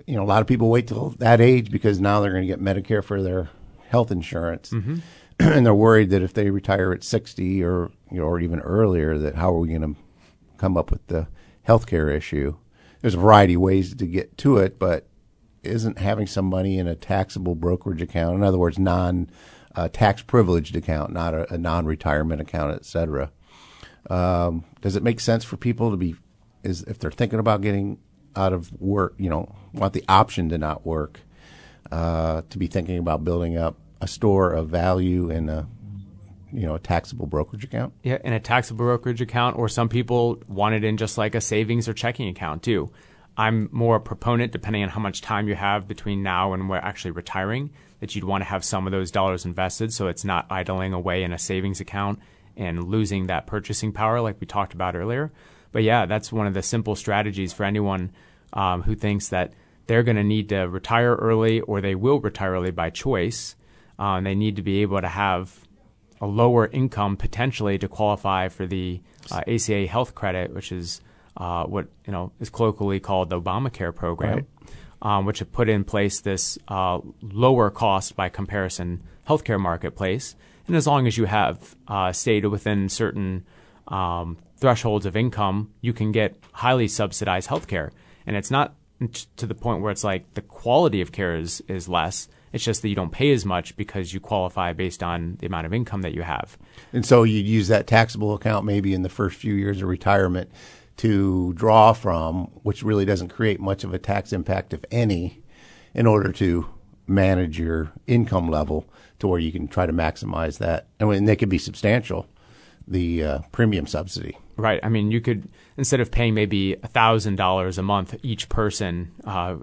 Speaker 3: You know, a lot of people wait till that age because now they're going to get Medicare for their health insurance. Mm-hmm. [clears throat] and they're worried that if they retire at 60 or you know, or even earlier that how are we going to come up with the healthcare issue. There's a variety of ways to get to it, but isn't having some money in a taxable brokerage account, in other words, non uh, tax privileged account, not a, a non retirement account, et cetera. Um, does it make sense for people to be, is if they're thinking about getting out of work, you know, want the option to not work, uh, to be thinking about building up a store of value in a you know a taxable brokerage account?
Speaker 4: Yeah, in a taxable brokerage account, or some people want it in just like a savings or checking account too. I'm more a proponent, depending on how much time you have between now and we're actually retiring, that you'd want to have some of those dollars invested so it's not idling away in a savings account and losing that purchasing power like we talked about earlier. But yeah, that's one of the simple strategies for anyone um, who thinks that they're going to need to retire early or they will retire early by choice. Um, they need to be able to have a lower income potentially to qualify for the uh, ACA health credit, which is uh, what you know is colloquially called the Obamacare program, right. um, which have put in place this uh, lower cost by comparison healthcare marketplace. And as long as you have uh, stayed within certain um, thresholds of income, you can get highly subsidized healthcare. And it's not to the point where it's like the quality of care is, is less it's just that you don't pay as much because you qualify based on the amount of income that you have.
Speaker 3: And so you'd use that taxable account maybe in the first few years of retirement to draw from, which really doesn't create much of a tax impact, if any, in order to manage your income level to where you can try to maximize that. And they could be substantial, the uh, premium subsidy.
Speaker 4: Right. I mean, you could, instead of paying maybe $1,000 a month each person, uh,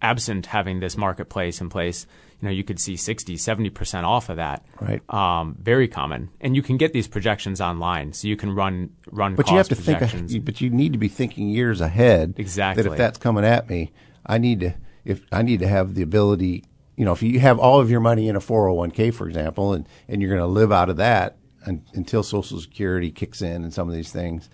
Speaker 4: absent having this marketplace in place, you know, you could see 60, 70% off of that.
Speaker 3: Right.
Speaker 4: Um, very common. And you can get these projections online. So you can run, run
Speaker 3: but you have to think, but you need to be thinking years ahead.
Speaker 4: Exactly.
Speaker 3: That if that's coming at me, I need to, if I need to have the ability, you know, if you have all of your money in a 401k, for example, and, and you're going to live out of that until Social Security kicks in and some of these things,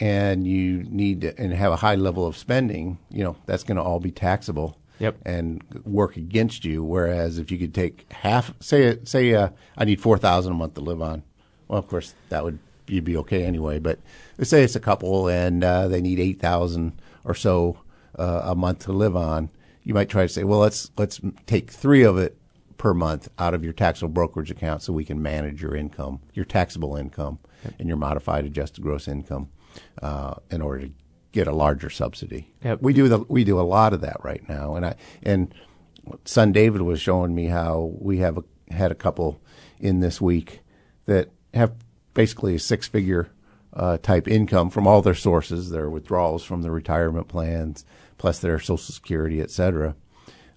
Speaker 3: and you need to and have a high level of spending, you know, that's going to all be taxable
Speaker 4: yep.
Speaker 3: and work against you. Whereas if you could take half, say, say, uh, I need four thousand a month to live on. Well, of course, that would you'd be okay anyway. But let's say it's a couple and uh, they need eight thousand or so uh, a month to live on. You might try to say, well, let's let's take three of it per month out of your taxable brokerage account so we can manage your income, your taxable income, yep. and your modified adjusted gross income uh, in order to get a larger subsidy.
Speaker 4: Yep.
Speaker 3: We do the, we do a lot of that right now, and I and son David was showing me how we have a, had a couple in this week that have basically a six figure uh, type income from all their sources, their withdrawals from the retirement plans, plus their Social Security, et cetera.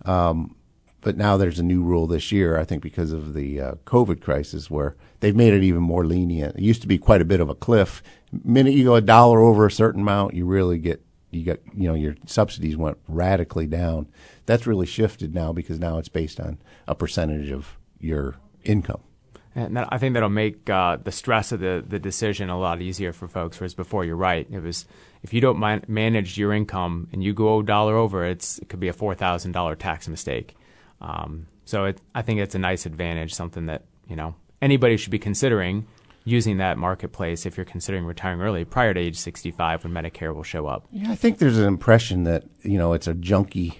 Speaker 3: Um, but now there's a new rule this year, I think, because of the uh, COVID crisis, where they've made it even more lenient. It used to be quite a bit of a cliff. Minute you go a dollar over a certain amount, you really get you got you know your subsidies went radically down. That's really shifted now because now it's based on a percentage of your income.
Speaker 4: And that, I think that'll make uh, the stress of the, the decision a lot easier for folks. Whereas before, you're right. It was if you don't man- manage your income and you go a dollar over, it's it could be a four thousand dollar tax mistake. Um, so it, I think it's a nice advantage, something that you know anybody should be considering using that marketplace if you're considering retiring early prior to age 65 when Medicare will show up.
Speaker 3: Yeah, I think there's an impression that you know it's a junky.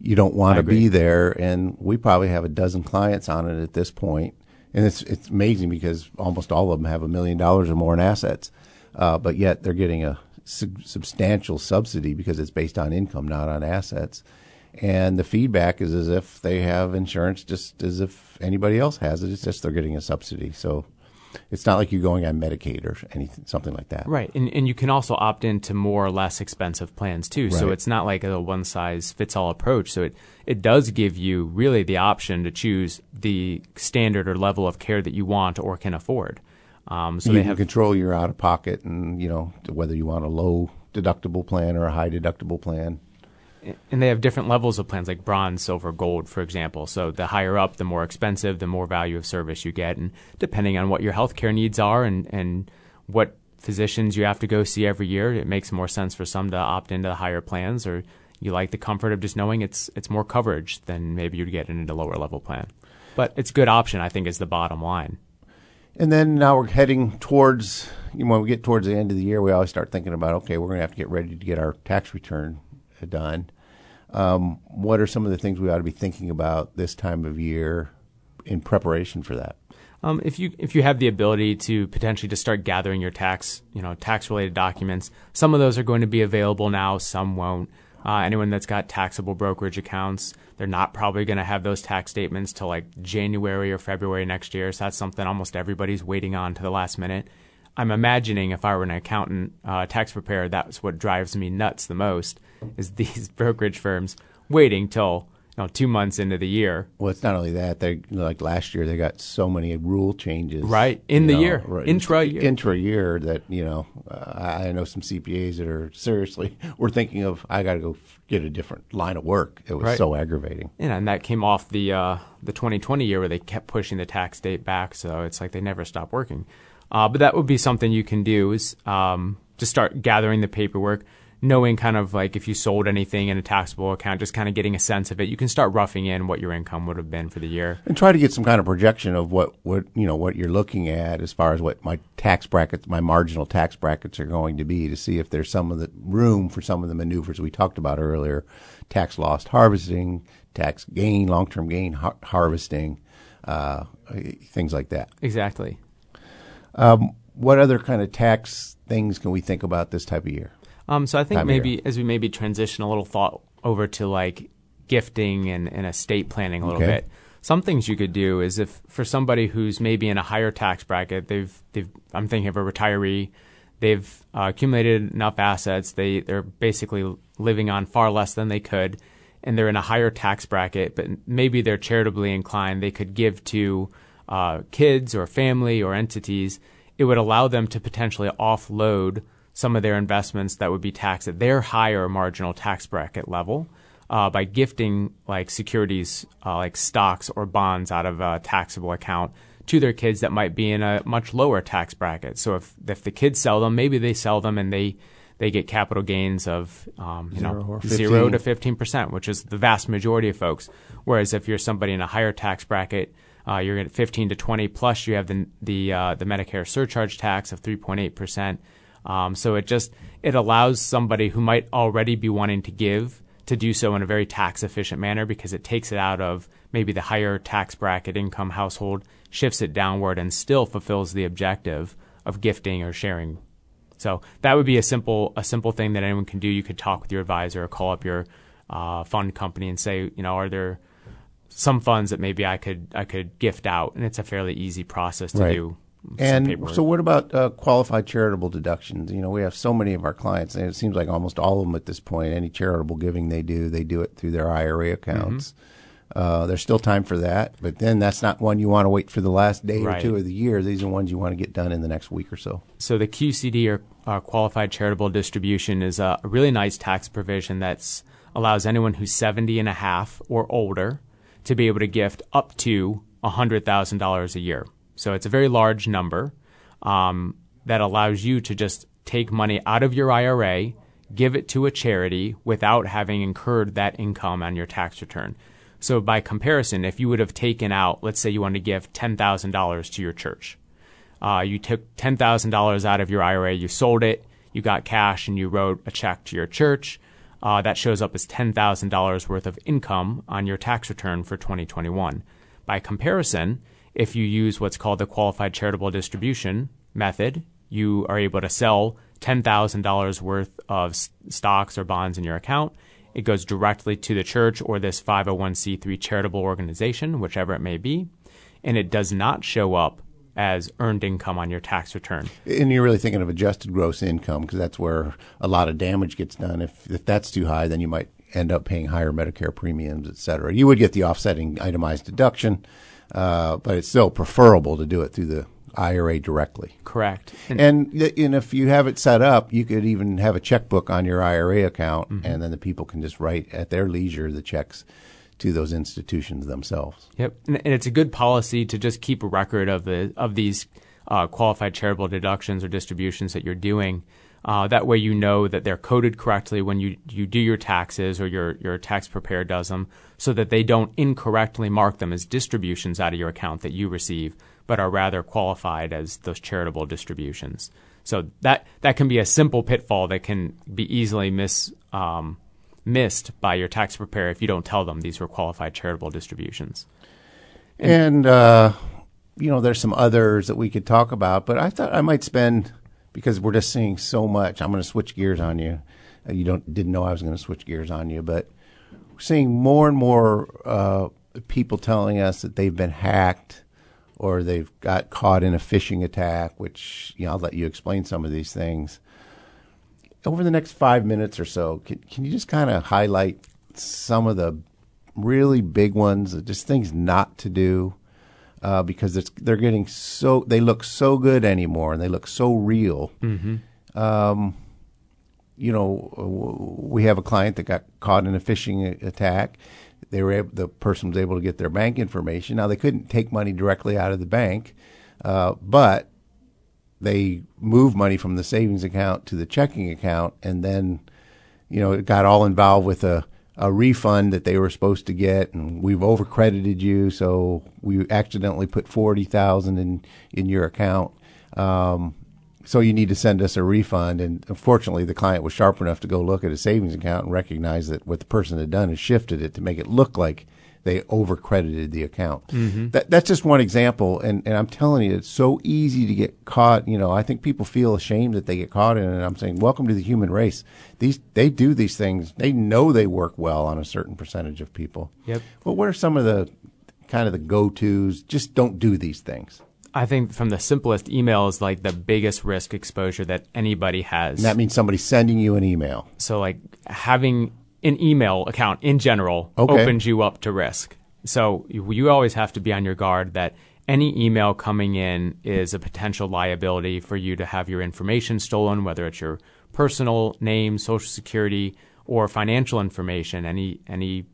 Speaker 3: You don't want to be there, and we probably have a dozen clients on it at this point, and it's it's amazing because almost all of them have a million dollars or more in assets, uh, but yet they're getting a sub- substantial subsidy because it's based on income, not on assets. And the feedback is as if they have insurance, just as if anybody else has it. It's just they're getting a subsidy. So it's not like you're going on Medicaid or anything, something like that.
Speaker 4: Right, and and you can also opt into more or less expensive plans too.
Speaker 3: Right.
Speaker 4: So it's not like a one size fits all approach. So it it does give you really the option to choose the standard or level of care that you want or can afford. Um, so
Speaker 3: you
Speaker 4: they
Speaker 3: can
Speaker 4: have
Speaker 3: control your out of pocket and you know whether you want a low deductible plan or a high deductible plan.
Speaker 4: And they have different levels of plans like bronze silver gold for example. So the higher up the more expensive the more value of service you get. And depending on what your healthcare needs are and, and what physicians you have to go see every year it makes more sense for some to opt into the higher plans or you like the comfort of just knowing it's it's more coverage than maybe you'd get in a lower level plan. But it's a good option i think is the bottom line.
Speaker 3: And then now we're heading towards you know, when we get towards the end of the year, we always start thinking about okay, we're going to have to get ready to get our tax return done. Um, what are some of the things we ought to be thinking about this time of year in preparation for that?
Speaker 4: Um, if you if you have the ability to potentially just start gathering your tax you know tax related documents, some of those are going to be available now, some won't. Uh, anyone that's got taxable brokerage accounts, they're not probably going to have those tax statements till like January or February next year. So that's something almost everybody's waiting on to the last minute. I'm imagining if I were an accountant, uh, tax preparer, that's what drives me nuts the most is these [laughs] brokerage firms waiting till you know, two months into the year
Speaker 3: Well, it's not only that. They like last year they got so many rule changes.
Speaker 4: Right, in the
Speaker 3: know,
Speaker 4: year.
Speaker 3: right,
Speaker 4: Intra-year.
Speaker 3: intra year that you know. Uh, I I know some CPAs that are seriously [laughs] we're thinking of. I got to go get a different line of work. It was
Speaker 4: Right.
Speaker 3: so aggravating.
Speaker 4: Yeah, and that came off the uh, the 2020 year where they kept pushing the tax date back, so it's like they never stopped working. Uh, but that would be something you can do is um, just start gathering the paperwork, knowing kind of like if you sold anything in a taxable account, just kind of getting a sense of it. You can start roughing in what your income would have been for the year.
Speaker 3: and try to get some kind of projection of what, what you know what you're looking at as far as what my tax brackets, my marginal tax brackets are going to be to see if there's some of the room for some of the maneuvers we talked about earlier, tax loss harvesting, tax gain, long term gain har- harvesting, uh, things like that.
Speaker 4: Exactly.
Speaker 3: What other kind of tax things can we think about this type of year?
Speaker 4: Um, so I think maybe
Speaker 3: year.
Speaker 4: as we maybe transition a little thought over to like gifting and, and estate planning a little
Speaker 3: Okay.
Speaker 4: bit. Some things you could do is if for somebody who's maybe in a higher tax bracket, they've they've I'm thinking of a retiree, they've uh, accumulated enough assets, they they're basically living on far less than they could, and they're in a higher tax bracket, but maybe they're charitably inclined, they could give to uh, kids or family or entities. It would allow them to potentially offload some of their investments that would be taxed at their higher marginal tax bracket level uh, by gifting like securities uh, like stocks or bonds out of a taxable account to their kids that might be in a much lower tax bracket. So if if the kids sell them, maybe they sell them and they they get capital gains of um, you
Speaker 3: Zero
Speaker 4: know
Speaker 3: or
Speaker 4: zero
Speaker 3: 15.
Speaker 4: to fifteen percent, which is the vast majority of folks. Whereas if you're somebody in a higher tax bracket, uh, you're at 15 to 20 plus. You have the the uh, the Medicare surcharge tax of 3.8 percent. Um, so it just it allows somebody who might already be wanting to give to do so in a very tax efficient manner because it takes it out of maybe the higher tax bracket income household, shifts it downward, and still fulfills the objective of gifting or sharing. So that would be a simple a simple thing that anyone can do. You could talk with your advisor or call up your uh, fund company and say, you know, are there some funds that maybe I could I could gift out, and it's a fairly easy process to
Speaker 3: Right.
Speaker 4: do
Speaker 3: And so, what about uh, qualified charitable deductions? You know, we have so many of our clients, and it seems like almost all of them at this point, any charitable giving they do, they do it through their IRA accounts.
Speaker 4: Mm-hmm.
Speaker 3: Uh, there's still time for that, but then that's not one you want to wait for the last day or two of the year. These are ones you want to get done in the next week or so.
Speaker 4: So the QCD or uh, qualified charitable distribution is a really nice tax provision that allows anyone who's 70 and a half or older to be able to gift up to $100,000 a year. So it's a very large number um, that allows you to just take money out of your IRA, give it to a charity without having incurred that income on your tax return. So by comparison, if you would have taken out, let's say you wanted to give $10,000 to your church, uh, you took $10,000 out of your IRA, you sold it, you got cash, and you wrote a check to your church. Uh, that shows up as $10,000 worth of income on your tax return for 2021. By comparison, if you use what's called the qualified charitable distribution method, you are able to sell $10,000 worth of stocks or bonds in your account. It goes directly to the church or this 501c3 charitable organization, whichever it may be, and it does not show up as earned income on your tax return.
Speaker 3: And you're really thinking of adjusted gross income because that's where a lot of damage gets done. If if that's too high, then you might end up paying higher Medicare premiums, et cetera. You would get the offsetting itemized deduction, uh, but it's still preferable to do it through the IRA directly.
Speaker 4: Correct. And,
Speaker 3: And, and if you have it set up, you could even have a checkbook on your IRA account,
Speaker 4: Mm-hmm.
Speaker 3: and then the people can just write at their leisure the checks to those institutions themselves.
Speaker 4: Yep, and, and it's a good policy to just keep a record of the of these uh, qualified charitable deductions or distributions that you're doing. Uh, that way, you know that they're coded correctly when you, you do your taxes or your your tax preparer does them, so that they don't incorrectly mark them as distributions out of your account that you receive, but are rather qualified as those charitable distributions. So that that can be a simple pitfall that can be easily miss. Um, missed by your tax preparer if you don't tell them these were qualified charitable distributions.
Speaker 3: And, uh, you know, there's some others that we could talk about, but I thought I might spend because we're just seeing so much. I'm going to switch gears on you. Uh, You don't didn't know I was going to switch gears on you, but seeing more and more uh, people telling us that they've been hacked or they've got caught in a phishing attack. Which you know, I'll let you explain some of these things over the next five minutes or so. Can, can you just kind of highlight some of the really big ones, just things not to do, uh, because it's they're getting so they look so good anymore and they look so real. Um, you know, we have a client that got caught in a phishing attack. They were able, the person was able to get their bank information. Now they couldn't take money directly out of the bank, uh, but they moved money from the savings account to the checking account, and then, you know, it got all involved with a, a refund that they were supposed to get, and we've overcredited you, so we accidentally put forty thousand in in your account. Um, so you need to send us a refund. And unfortunately, the client was sharp enough to go look at a savings account and recognize that what the person had done is shifted it to make it look like they overcredited the account. Mm-hmm. That, that's just one example. And, and I'm telling you, it's so easy to get caught. You know, I think people feel ashamed that they get caught in it. And I'm saying, welcome to the human race. These they do these things. They know they work well on a certain percentage of people.
Speaker 4: Yep.
Speaker 3: Well, what are some of the kind of the go tos? Just don't do these things.
Speaker 4: I think from the simplest, email is like the biggest risk exposure that anybody has.
Speaker 3: And that means somebody sending you an email.
Speaker 4: so, like having an email account in general
Speaker 3: Okay.
Speaker 4: opens you up to risk. So you, you always have to be on your guard that any email coming in is a potential liability for you to have your information stolen, whether it's your personal name, social security, or financial information, any any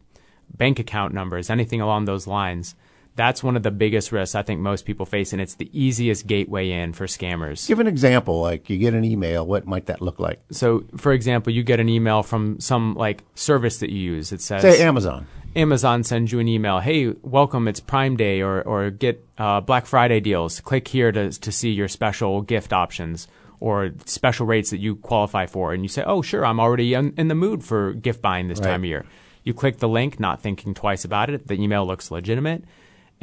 Speaker 4: bank account numbers, anything along those lines. That's one of the biggest risks I think most people face, and it's the easiest gateway in for scammers.
Speaker 3: Give an example. Like you get an email. What might that look like?
Speaker 4: So, for example, you get an email from some like service that you use. It says
Speaker 3: Say Amazon.
Speaker 4: Amazon sends you an email. Hey, welcome! It's Prime Day, or or get uh, Black Friday deals. Click here to to see your special gift options or special rates that you qualify for. And you say, oh, sure, I'm already in, in the mood for gift buying this
Speaker 3: Right.
Speaker 4: time of year. You click the link, not thinking twice about it. The email looks legitimate,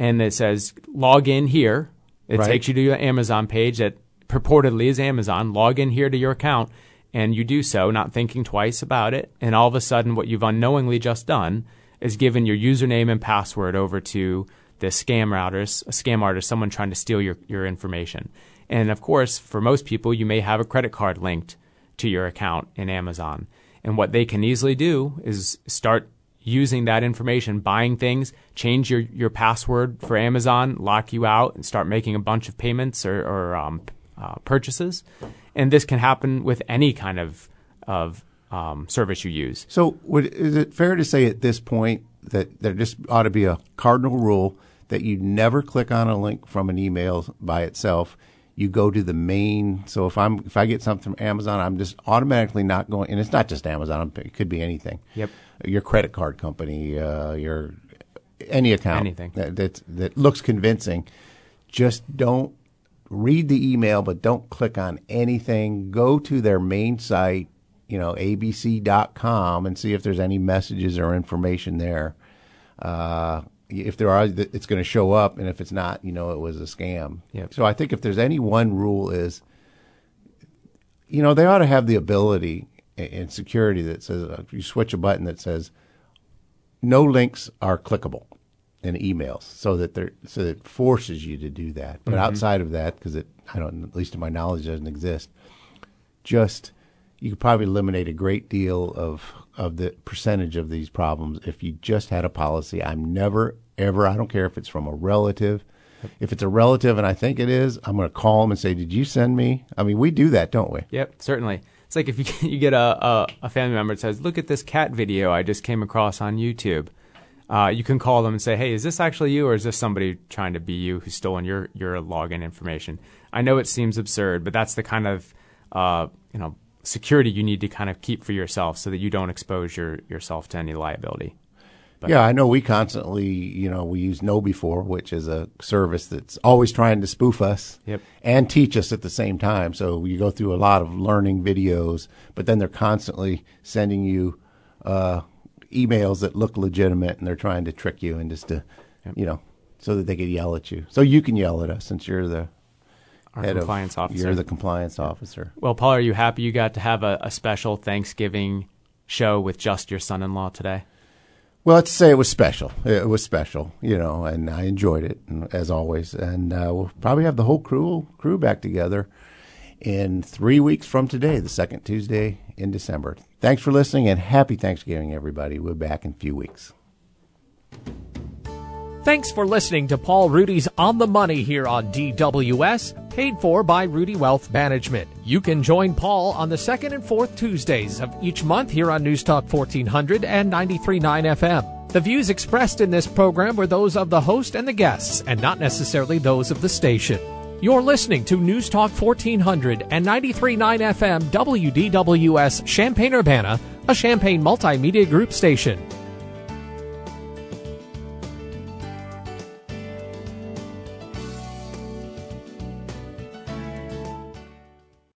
Speaker 4: and it says log in here. It
Speaker 3: Right.
Speaker 4: takes you to your Amazon page that purportedly is Amazon. Log in here to your account, and you do so, not thinking twice about it. And all of a sudden, what you've unknowingly just done is given your username and password over to the scam routers, a scam artist, someone trying to steal your, your information. And of course, for most people, you may have a credit card linked to your account in Amazon. And what they can easily do is start using that information, buying things, change your, your password for Amazon, lock you out, and start making a bunch of payments or, or um, uh, purchases. And this can happen with any kind of, of um, service you use.
Speaker 3: So, would, is it fair to say at this point that there just ought to be a cardinal rule that you never click on a link from an email by itself? You go to the main. So if I'm if I get something from Amazon, I'm just automatically not going. And it's not just Amazon; it could be anything.
Speaker 4: Yep.
Speaker 3: Your credit card company, uh, your any account,
Speaker 4: Anything.
Speaker 3: that that, that looks convincing. Just don't read the email, but don't click on anything. Go to their main site, you know, abc.com, and see if there's any messages or information there. Uh, if there are, it's going to show up, and if it's not, you know, it was a scam.
Speaker 4: Yep.
Speaker 3: So I think if there's any one rule is, you know, they ought to have the ability in- security that says uh, you switch a button that says no links are clickable in emails so that they're so that it forces you to do that but outside of that because it i don't at least to my knowledge doesn't exist just you could probably eliminate a great deal of of the percentage of these problems if you just had a policy i'm never ever i don't care if it's from a relative if it's a relative and i think it is i'm going to call them and say did you send me i mean we do that don't we
Speaker 4: Yep, certainly. It's like if you [laughs] you get a, a, a family member that says, "Look at this cat video I just came across on YouTube." Uh, you can call them and say, "Hey, is this actually you, or is this somebody trying to be you who's stolen your your login information?" I know it seems absurd, but that's the kind of uh, you know security you need to kind of keep for yourself so that you don't expose your yourself to any liability. But-
Speaker 3: yeah, I know we constantly, you know, we use KnowBe4, which is a service that's always trying to spoof us
Speaker 4: Yep.
Speaker 3: and teach us at the same time. So you go through a lot of learning videos, but then they're constantly sending you uh, emails that look legitimate and they're trying to trick you and just to, you know, so that they can yell at you. So you can yell at us since you're the
Speaker 4: Our
Speaker 3: head
Speaker 4: compliance
Speaker 3: of,
Speaker 4: officer.
Speaker 3: You're the compliance officer.
Speaker 4: well, Paul, are you happy you got to have a, a special Thanksgiving show with just your son-in-law today?
Speaker 3: Well, let's say it was special. It was special, you know, and I enjoyed it and- as always. And uh, we'll probably have the whole crew crew back together in three weeks from today, the second Tuesday in December. Thanks for listening and happy Thanksgiving, everybody. We're back in a few weeks.
Speaker 2: Thanks for listening to Paul Ruedi's On the Money here on DWS, paid for by Ruedi Wealth Management. You can join Paul on the second and fourth Tuesdays of each month here on News Talk 1400 and 93.9 FM. The views expressed in this program were those of the host and the guests, and not necessarily those of the station. You're listening to News Talk 1400 and 93.9 FM WDWS Champaign Urbana, a Champaign multimedia group station.